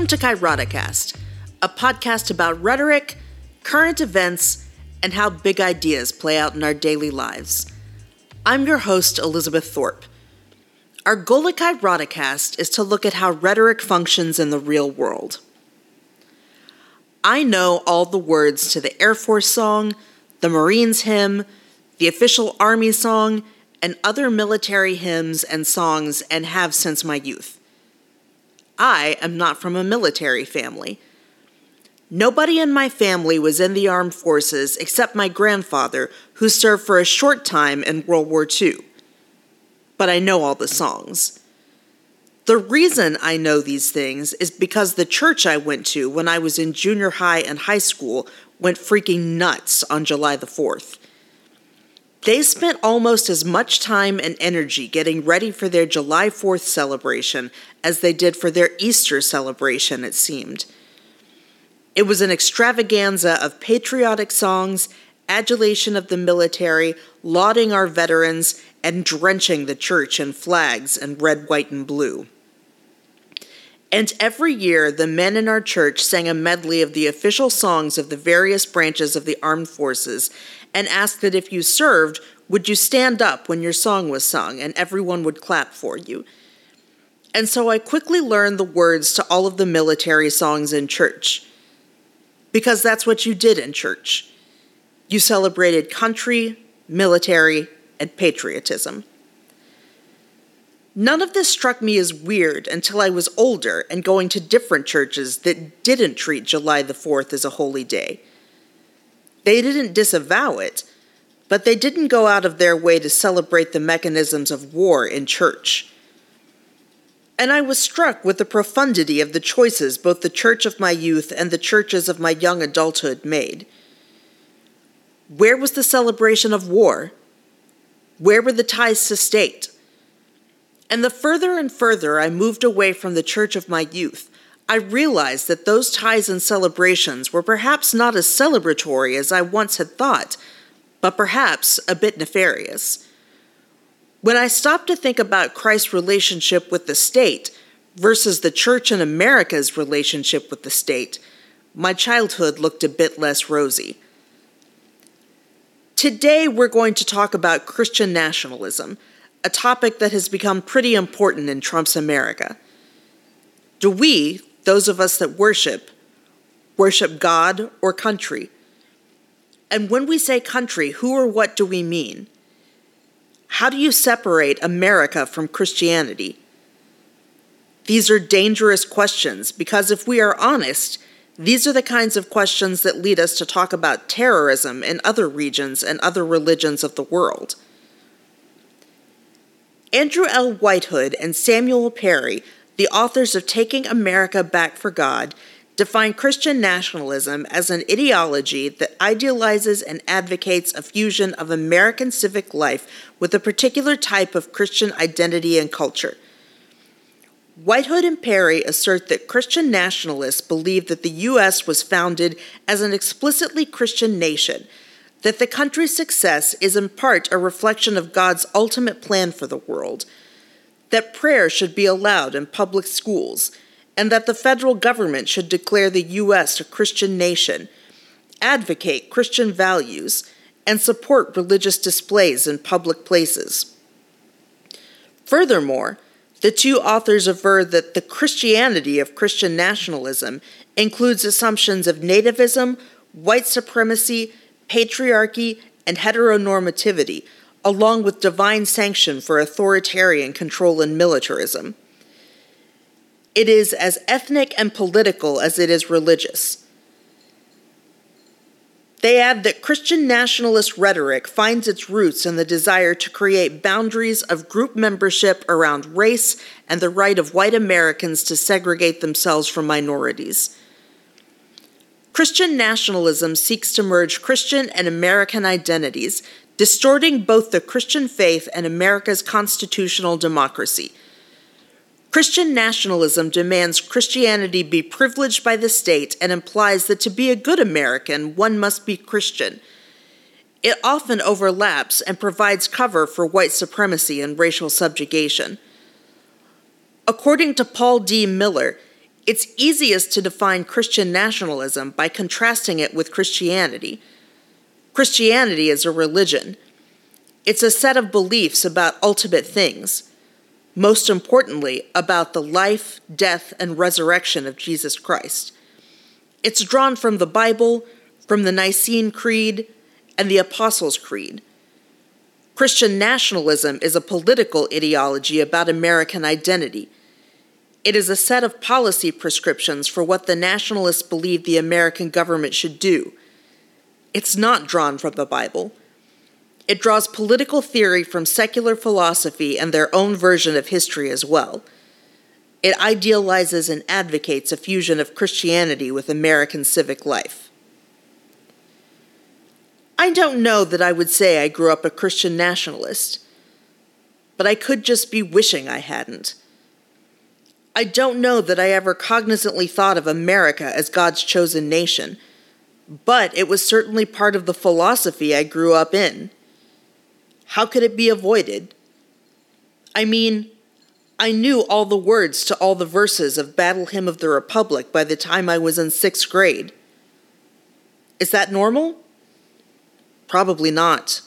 Welcome to Kairoticast, a podcast about rhetoric, current events, and how big ideas play out in our daily lives. I'm your host, Elizabeth Thorpe. Our goal at Kairoticast is to look at how rhetoric functions in the real world. I know all the words to the Air Force song, the Marines hymn, the official Army song, and other military hymns and songs and have since my youth. I am not from a military family. Nobody in my family was in the armed forces except my grandfather, who served for a short time in World War II. But I know all the songs. The reason I know these things is because the church I went to when I was in junior high and high school went freaking nuts on July the 4th. They spent almost as much time and energy getting ready for their July 4th celebration as they did for their Easter celebration, it seemed. It was an extravaganza of patriotic songs, adulation of the military, lauding our veterans, and drenching the church in flags and red, white, and blue. And every year, the men in our church sang a medley of the official songs of the various branches of the armed forces and asked that if you served, would you stand up when your song was sung and everyone would clap for you? And so I quickly learned the words to all of the military songs in church. Because that's what you did in church. You celebrated country, military, and patriotism. None of this struck me as weird until I was older and going to different churches that didn't treat July the 4th as a holy day. They didn't disavow it, but they didn't go out of their way to celebrate the mechanisms of war in church. And I was struck with the profundity of the choices both the church of my youth and the churches of my young adulthood made. Where was the celebration of war? Where were the ties to state? And the further and further I moved away from the church of my youth, I realized that those ties and celebrations were perhaps not as celebratory as I once had thought, but perhaps a bit nefarious. When I stopped to think about Christ's relationship with the state versus the church in America's relationship with the state, my childhood looked a bit less rosy. Today, we're going to talk about Christian nationalism, a topic that has become pretty important in Trump's America. Do we, those of us that worship, worship God or country. And when we say country, who or what do we mean? How do you separate America from Christianity? These are dangerous questions because if we are honest, these are the kinds of questions that lead us to talk about terrorism in other regions and other religions of the world. Andrew L. Whitehead and Samuel Perry the authors of Taking America Back for God define Christian nationalism as an ideology that idealizes and advocates a fusion of American civic life with a particular type of Christian identity and culture. Whitehead and Perry assert that Christian nationalists believe that the U.S. was founded as an explicitly Christian nation, that the country's success is in part a reflection of God's ultimate plan for the world that prayer should be allowed in public schools, and that the federal government should declare the U.S. a Christian nation, advocate Christian values, and support religious displays in public places. Furthermore, the two authors aver that the Christianity of Christian nationalism includes assumptions of nativism, white supremacy, patriarchy, and heteronormativity along with divine sanction for authoritarian control and militarism. It is as ethnic and political as it is religious. They add that Christian nationalist rhetoric finds its roots in the desire to create boundaries of group membership around race and the right of white Americans to segregate themselves from minorities. Christian nationalism seeks to merge Christian and American identities distorting both the Christian faith and America's constitutional democracy. Christian nationalism demands Christianity be privileged by the state and implies that to be a good American, one must be Christian. It often overlaps and provides cover for white supremacy and racial subjugation. According to Paul D. Miller, It's easiest to define Christian nationalism by contrasting it with Christianity. Christianity is a religion. It's a set of beliefs about ultimate things, most importantly, about the life, death, and resurrection of Jesus Christ. It's drawn from the Bible, from the Nicene Creed, and the Apostles' Creed. Christian nationalism is a political ideology about American identity. It is a set of policy prescriptions for what the nationalists believe the American government should do. It's not drawn from the Bible. It draws political theory from secular philosophy and their own version of history as well. It idealizes and advocates a fusion of Christianity with American civic life. I don't know that I would say I grew up a Christian nationalist, but I could just be wishing I hadn't. I don't know that I ever cognizantly thought of America as God's chosen nation, but it was certainly part of the philosophy I grew up in. How could it be avoided? I mean, I knew all the words to all the verses of Battle Hymn of the Republic by the time I was in sixth grade. Is that normal? Probably not.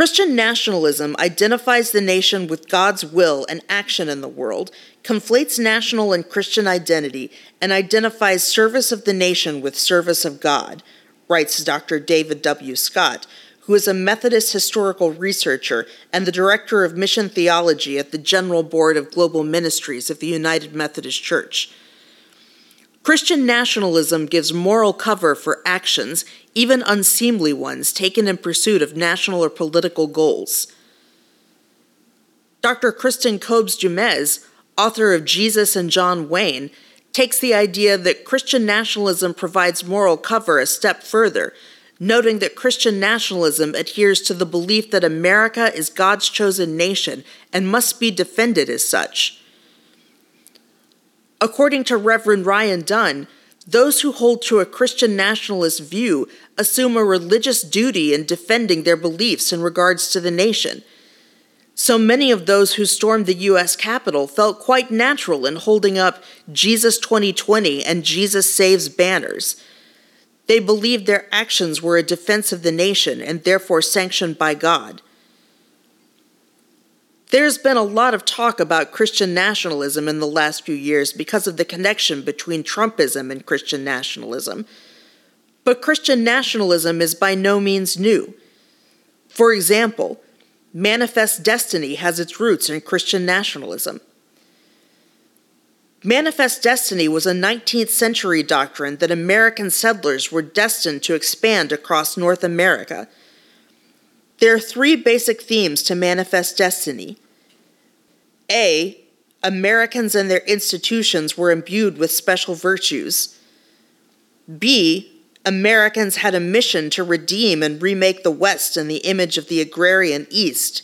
Christian nationalism identifies the nation with God's will and action in the world, conflates national and Christian identity, and identifies service of the nation with service of God, writes Dr. David W. Scott, who is a Methodist historical researcher and the director of mission theology at the General Board of Global Ministries of the United Methodist Church. Christian nationalism gives moral cover for actions, even unseemly ones, taken in pursuit of national or political goals. Dr. Kristen Kobes Du Mez, author of Jesus and John Wayne, takes the idea that Christian nationalism provides moral cover a step further, noting that Christian nationalism adheres to the belief that America is God's chosen nation and must be defended as such. According to Reverend Ryan Dunn, those who hold to a Christian nationalist view assume a religious duty in defending their beliefs in regards to the nation. So many of those who stormed the U.S. Capitol felt quite natural in holding up Jesus 2020 and Jesus Saves banners. They believed their actions were a defense of the nation and therefore sanctioned by God. There's been a lot of talk about Christian nationalism in the last few years because of the connection between Trumpism and Christian nationalism. But Christian nationalism is by no means new. For example, Manifest Destiny has its roots in Christian nationalism. Manifest Destiny was a 19th century doctrine that American settlers were destined to expand across North America there are three basic themes to Manifest Destiny. A. Americans and their institutions were imbued with special virtues. B. Americans had a mission to redeem and remake the West in the image of the agrarian East.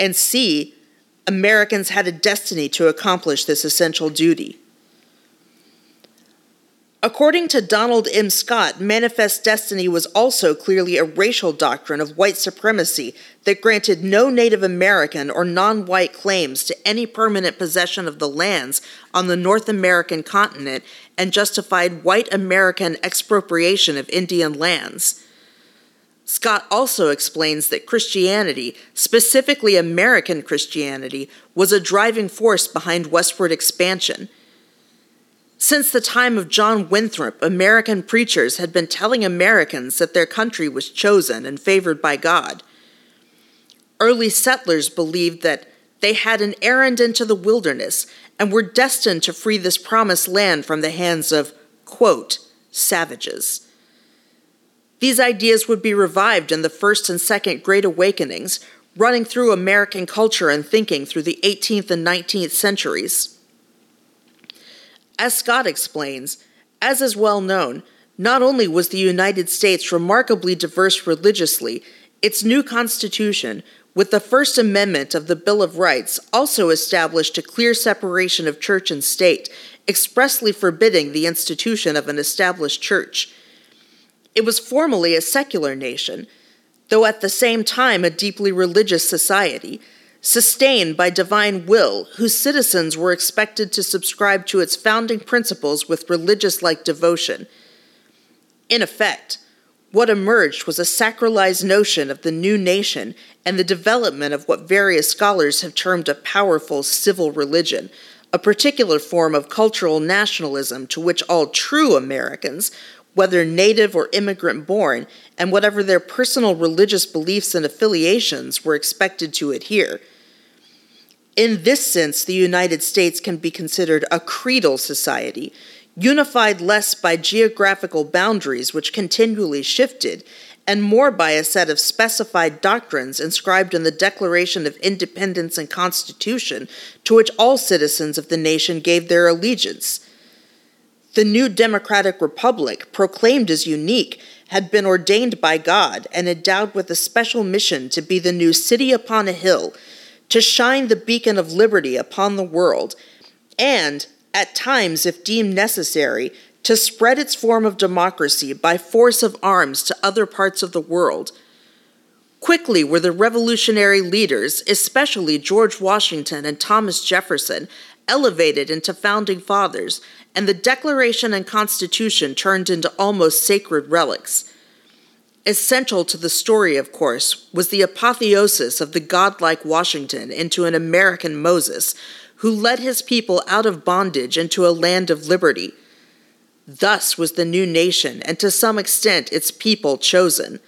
And C. Americans had a destiny to accomplish this essential duty. According to Donald M. Scott, Manifest Destiny was also clearly a racial doctrine of white supremacy that granted no Native American or non white claims to any permanent possession of the lands on the North American continent and justified white American expropriation of Indian lands. Scott also explains that Christianity, specifically American Christianity, was a driving force behind westward expansion. Since the time of John Winthrop, American preachers had been telling Americans that their country was chosen and favored by God. Early settlers believed that they had an errand into the wilderness and were destined to free this promised land from the hands of, quote, savages. These ideas would be revived in the First and Second Great Awakenings, running through American culture and thinking through the 18th and 19th centuries. As Scott explains, as is well known, not only was the United States remarkably diverse religiously, its new Constitution, with the First Amendment of the Bill of Rights, also established a clear separation of church and state, expressly forbidding the institution of an established church. It was formally a secular nation, though at the same time a deeply religious society sustained by divine will, whose citizens were expected to subscribe to its founding principles with religious like devotion. In effect, what emerged was a sacralized notion of the new nation and the development of what various scholars have termed a powerful civil religion, a particular form of cultural nationalism to which all true Americans, whether native or immigrant born, and whatever their personal religious beliefs and affiliations, were expected to adhere. In this sense, the United States can be considered a creedal society, unified less by geographical boundaries which continually shifted, and more by a set of specified doctrines inscribed in the Declaration of Independence and Constitution to which all citizens of the nation gave their allegiance. The new democratic republic, proclaimed as unique, had been ordained by God and endowed with a special mission to be the new city upon a hill to shine the beacon of liberty upon the world, and, at times, if deemed necessary, to spread its form of democracy by force of arms to other parts of the world. Quickly were the revolutionary leaders, especially George Washington and Thomas Jefferson, elevated into founding fathers, and the Declaration and Constitution turned into almost sacred relics. Essential to the story, of course, was the apotheosis of the godlike Washington into an American Moses who led his people out of bondage into a land of liberty. Thus was the new nation, and to some extent its people, chosen.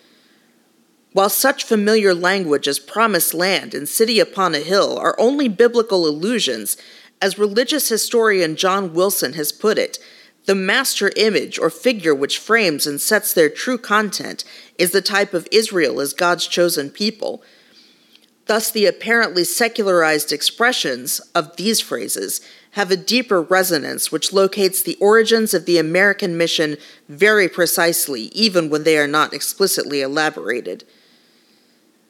While such familiar language as promised land and city upon a hill are only biblical allusions, as religious historian John Wilson has put it, the master image or figure which frames and sets their true content is the type of Israel as God's chosen people. Thus, the apparently secularized expressions of these phrases have a deeper resonance which locates the origins of the American mission very precisely, even when they are not explicitly elaborated.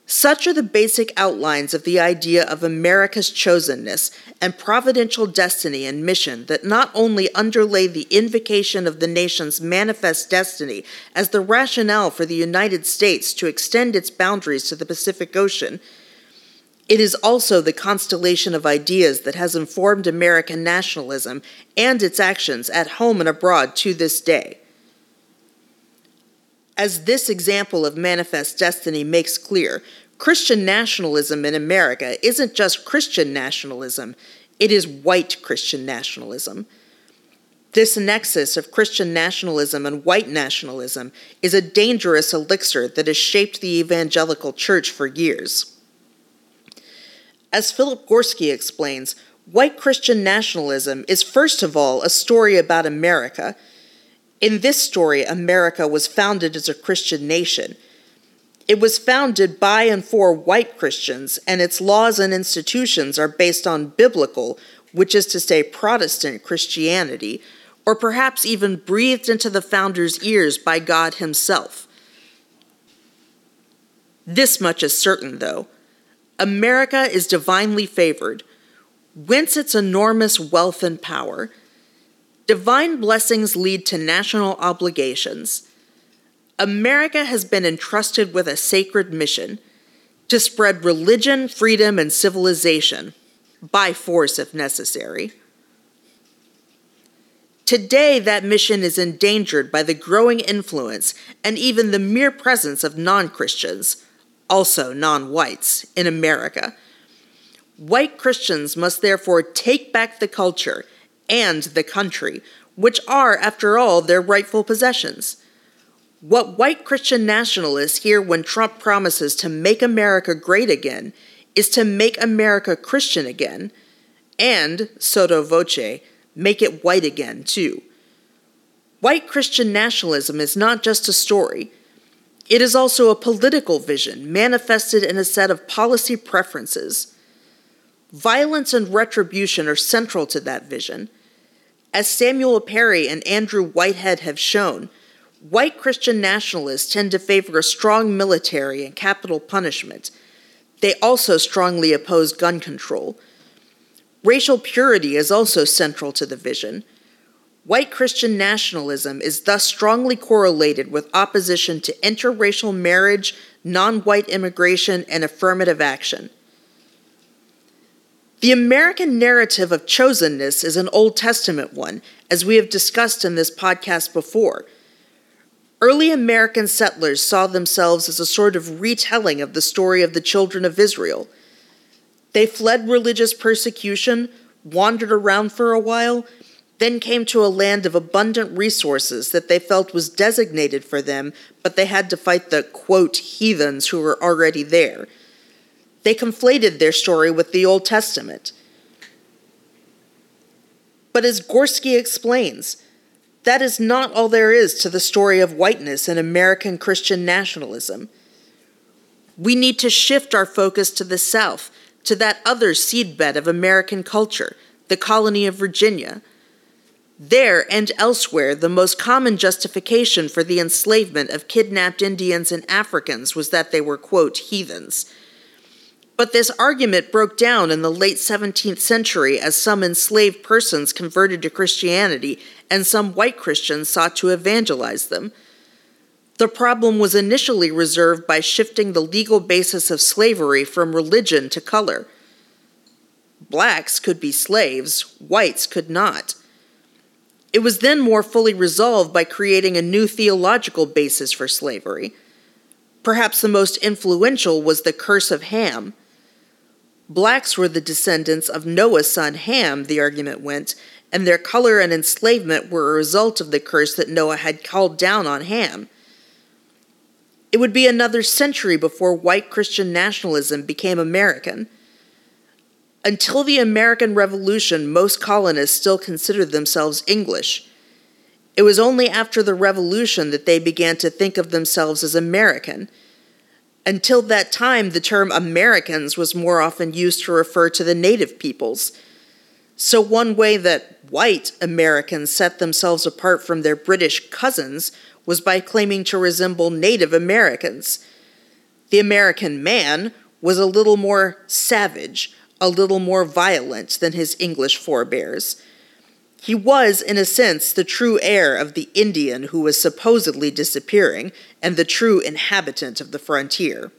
Such are the basic outlines of the idea of America's chosenness and providential destiny and mission that not only underlay the invocation of the nation's manifest destiny as the rationale for the United States to extend its boundaries to the Pacific Ocean, it is also the constellation of ideas that has informed American nationalism and its actions at home and abroad to this day. As this example of manifest destiny makes clear, Christian nationalism in America isn't just Christian nationalism, it is white Christian nationalism. This nexus of Christian nationalism and white nationalism is a dangerous elixir that has shaped the evangelical church for years. As Philip Gorski explains, white Christian nationalism is first of all a story about America in this story, America was founded as a Christian nation. It was founded by and for white Christians, and its laws and institutions are based on biblical, which is to say Protestant Christianity, or perhaps even breathed into the founder's ears by God Himself. This much is certain, though America is divinely favored, whence its enormous wealth and power. Divine blessings lead to national obligations. America has been entrusted with a sacred mission to spread religion, freedom, and civilization, by force if necessary. Today, that mission is endangered by the growing influence and even the mere presence of non Christians, also non whites, in America. White Christians must therefore take back the culture and the country, which are, after all, their rightful possessions. What white Christian nationalists hear when Trump promises to make America great again is to make America Christian again, and, sotto voce, make it white again, too. White Christian nationalism is not just a story. It is also a political vision manifested in a set of policy preferences. Violence and retribution are central to that vision. As Samuel Perry and Andrew Whitehead have shown, white Christian nationalists tend to favor a strong military and capital punishment. They also strongly oppose gun control. Racial purity is also central to the vision. White Christian nationalism is thus strongly correlated with opposition to interracial marriage, non white immigration, and affirmative action. The American narrative of chosenness is an Old Testament one, as we have discussed in this podcast before. Early American settlers saw themselves as a sort of retelling of the story of the children of Israel. They fled religious persecution, wandered around for a while, then came to a land of abundant resources that they felt was designated for them, but they had to fight the, quote, heathens who were already there. They conflated their story with the Old Testament. But as Gorski explains, that is not all there is to the story of whiteness and American Christian nationalism. We need to shift our focus to the South, to that other seedbed of American culture, the colony of Virginia. There and elsewhere, the most common justification for the enslavement of kidnapped Indians and Africans was that they were, quote, heathens. But this argument broke down in the late 17th century as some enslaved persons converted to Christianity and some white Christians sought to evangelize them. The problem was initially reserved by shifting the legal basis of slavery from religion to color. Blacks could be slaves, whites could not. It was then more fully resolved by creating a new theological basis for slavery. Perhaps the most influential was the Curse of Ham Blacks were the descendants of Noah's son Ham, the argument went, and their color and enslavement were a result of the curse that Noah had called down on Ham. It would be another century before white Christian nationalism became American. Until the American Revolution, most colonists still considered themselves English. It was only after the Revolution that they began to think of themselves as American until that time, the term Americans was more often used to refer to the native peoples. So, one way that white Americans set themselves apart from their British cousins was by claiming to resemble Native Americans. The American man was a little more savage, a little more violent than his English forebears. He was, in a sense, the true heir of the Indian who was supposedly disappearing and the true inhabitant of the frontier.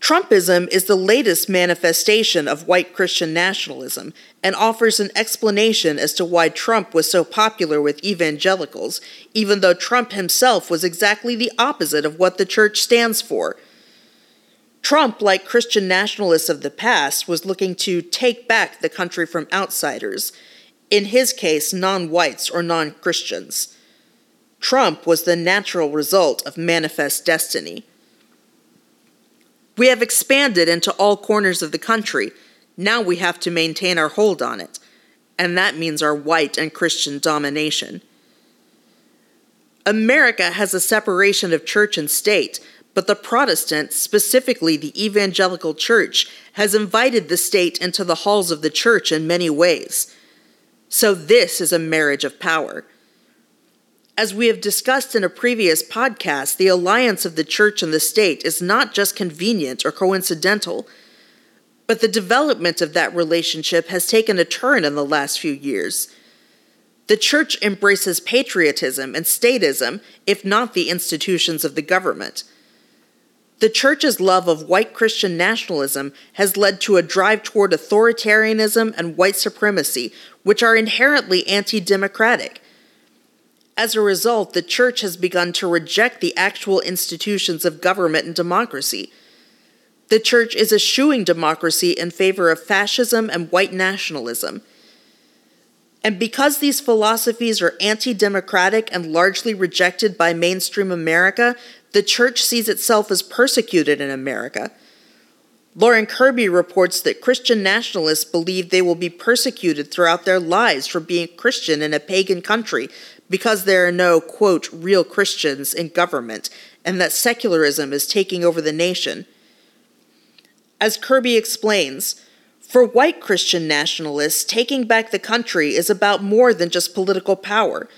Trumpism is the latest manifestation of white Christian nationalism and offers an explanation as to why Trump was so popular with evangelicals, even though Trump himself was exactly the opposite of what the church stands for Trump, like Christian nationalists of the past, was looking to take back the country from outsiders, in his case, non whites or non Christians. Trump was the natural result of manifest destiny. We have expanded into all corners of the country. Now we have to maintain our hold on it, and that means our white and Christian domination. America has a separation of church and state but the Protestant, specifically the evangelical church, has invited the state into the halls of the church in many ways. So, this is a marriage of power. As we have discussed in a previous podcast, the alliance of the church and the state is not just convenient or coincidental, but the development of that relationship has taken a turn in the last few years. The church embraces patriotism and statism, if not the institutions of the government. The church's love of white Christian nationalism has led to a drive toward authoritarianism and white supremacy, which are inherently anti democratic. As a result, the church has begun to reject the actual institutions of government and democracy. The church is eschewing democracy in favor of fascism and white nationalism. And because these philosophies are anti democratic and largely rejected by mainstream America, the church sees itself as persecuted in America. Lauren Kirby reports that Christian nationalists believe they will be persecuted throughout their lives for being Christian in a pagan country because there are no, quote, real Christians in government and that secularism is taking over the nation. As Kirby explains, for white Christian nationalists, taking back the country is about more than just political power.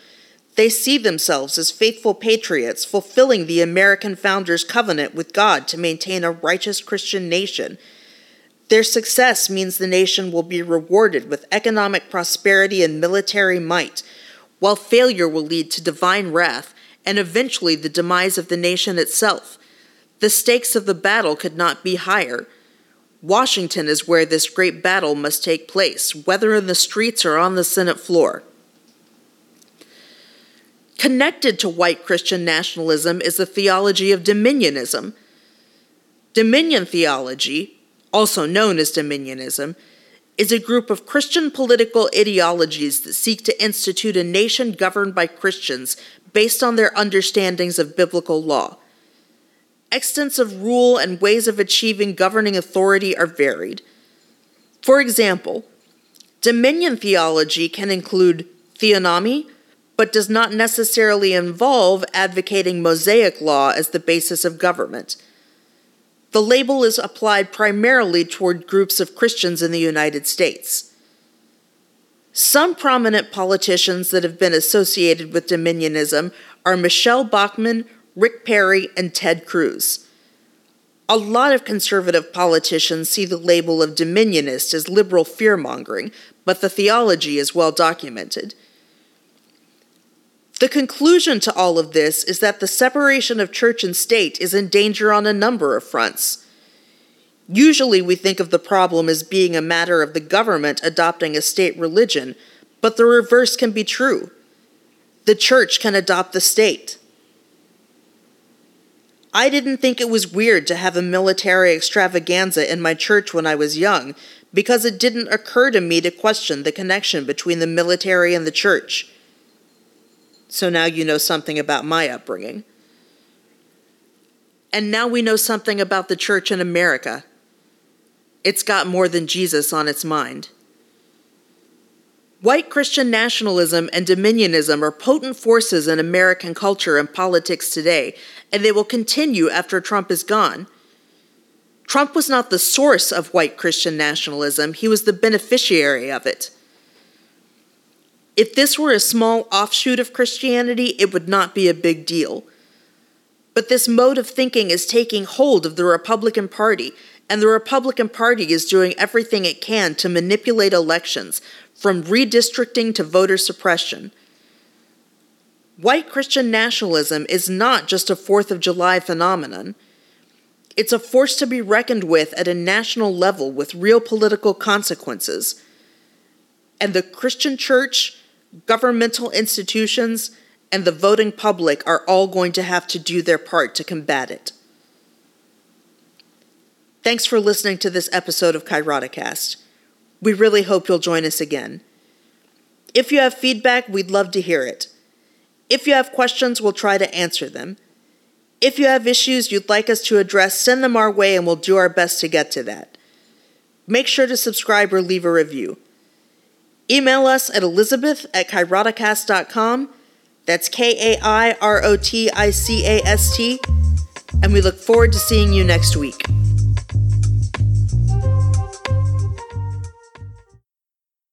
They see themselves as faithful patriots, fulfilling the American founders' covenant with God to maintain a righteous Christian nation. Their success means the nation will be rewarded with economic prosperity and military might, while failure will lead to divine wrath and eventually the demise of the nation itself. The stakes of the battle could not be higher. Washington is where this great battle must take place, whether in the streets or on the Senate floor. Connected to white Christian nationalism is the theology of dominionism. Dominion theology, also known as dominionism, is a group of Christian political ideologies that seek to institute a nation governed by Christians based on their understandings of biblical law. Extents of rule and ways of achieving governing authority are varied. For example, dominion theology can include theonomy, but does not necessarily involve advocating Mosaic law as the basis of government. The label is applied primarily toward groups of Christians in the United States. Some prominent politicians that have been associated with dominionism are Michele Bachmann, Rick Perry, and Ted Cruz. A lot of conservative politicians see the label of dominionist as liberal fear mongering, but the theology is well documented. The conclusion to all of this is that the separation of church and state is in danger on a number of fronts. Usually, we think of the problem as being a matter of the government adopting a state religion, but the reverse can be true. The church can adopt the state. I didn't think it was weird to have a military extravaganza in my church when I was young because it didn't occur to me to question the connection between the military and the church. So now you know something about my upbringing. And now we know something about the church in America. It's got more than Jesus on its mind. White Christian nationalism and dominionism are potent forces in American culture and politics today, and they will continue after Trump is gone. Trump was not the source of white Christian nationalism, he was the beneficiary of it. If this were a small offshoot of Christianity, it would not be a big deal. But this mode of thinking is taking hold of the Republican Party, and the Republican Party is doing everything it can to manipulate elections, from redistricting to voter suppression. White Christian nationalism is not just a Fourth of July phenomenon. It's a force to be reckoned with at a national level with real political consequences. And the Christian church governmental institutions, and the voting public are all going to have to do their part to combat it. Thanks for listening to this episode of Kairoticast. We really hope you'll join us again. If you have feedback, we'd love to hear it. If you have questions, we'll try to answer them. If you have issues you'd like us to address, send them our way and we'll do our best to get to that. Make sure to subscribe or leave a review. Email us at elizabeth at kairoticast.com. That's K A I R O T I C A S T. And we look forward to seeing you next week.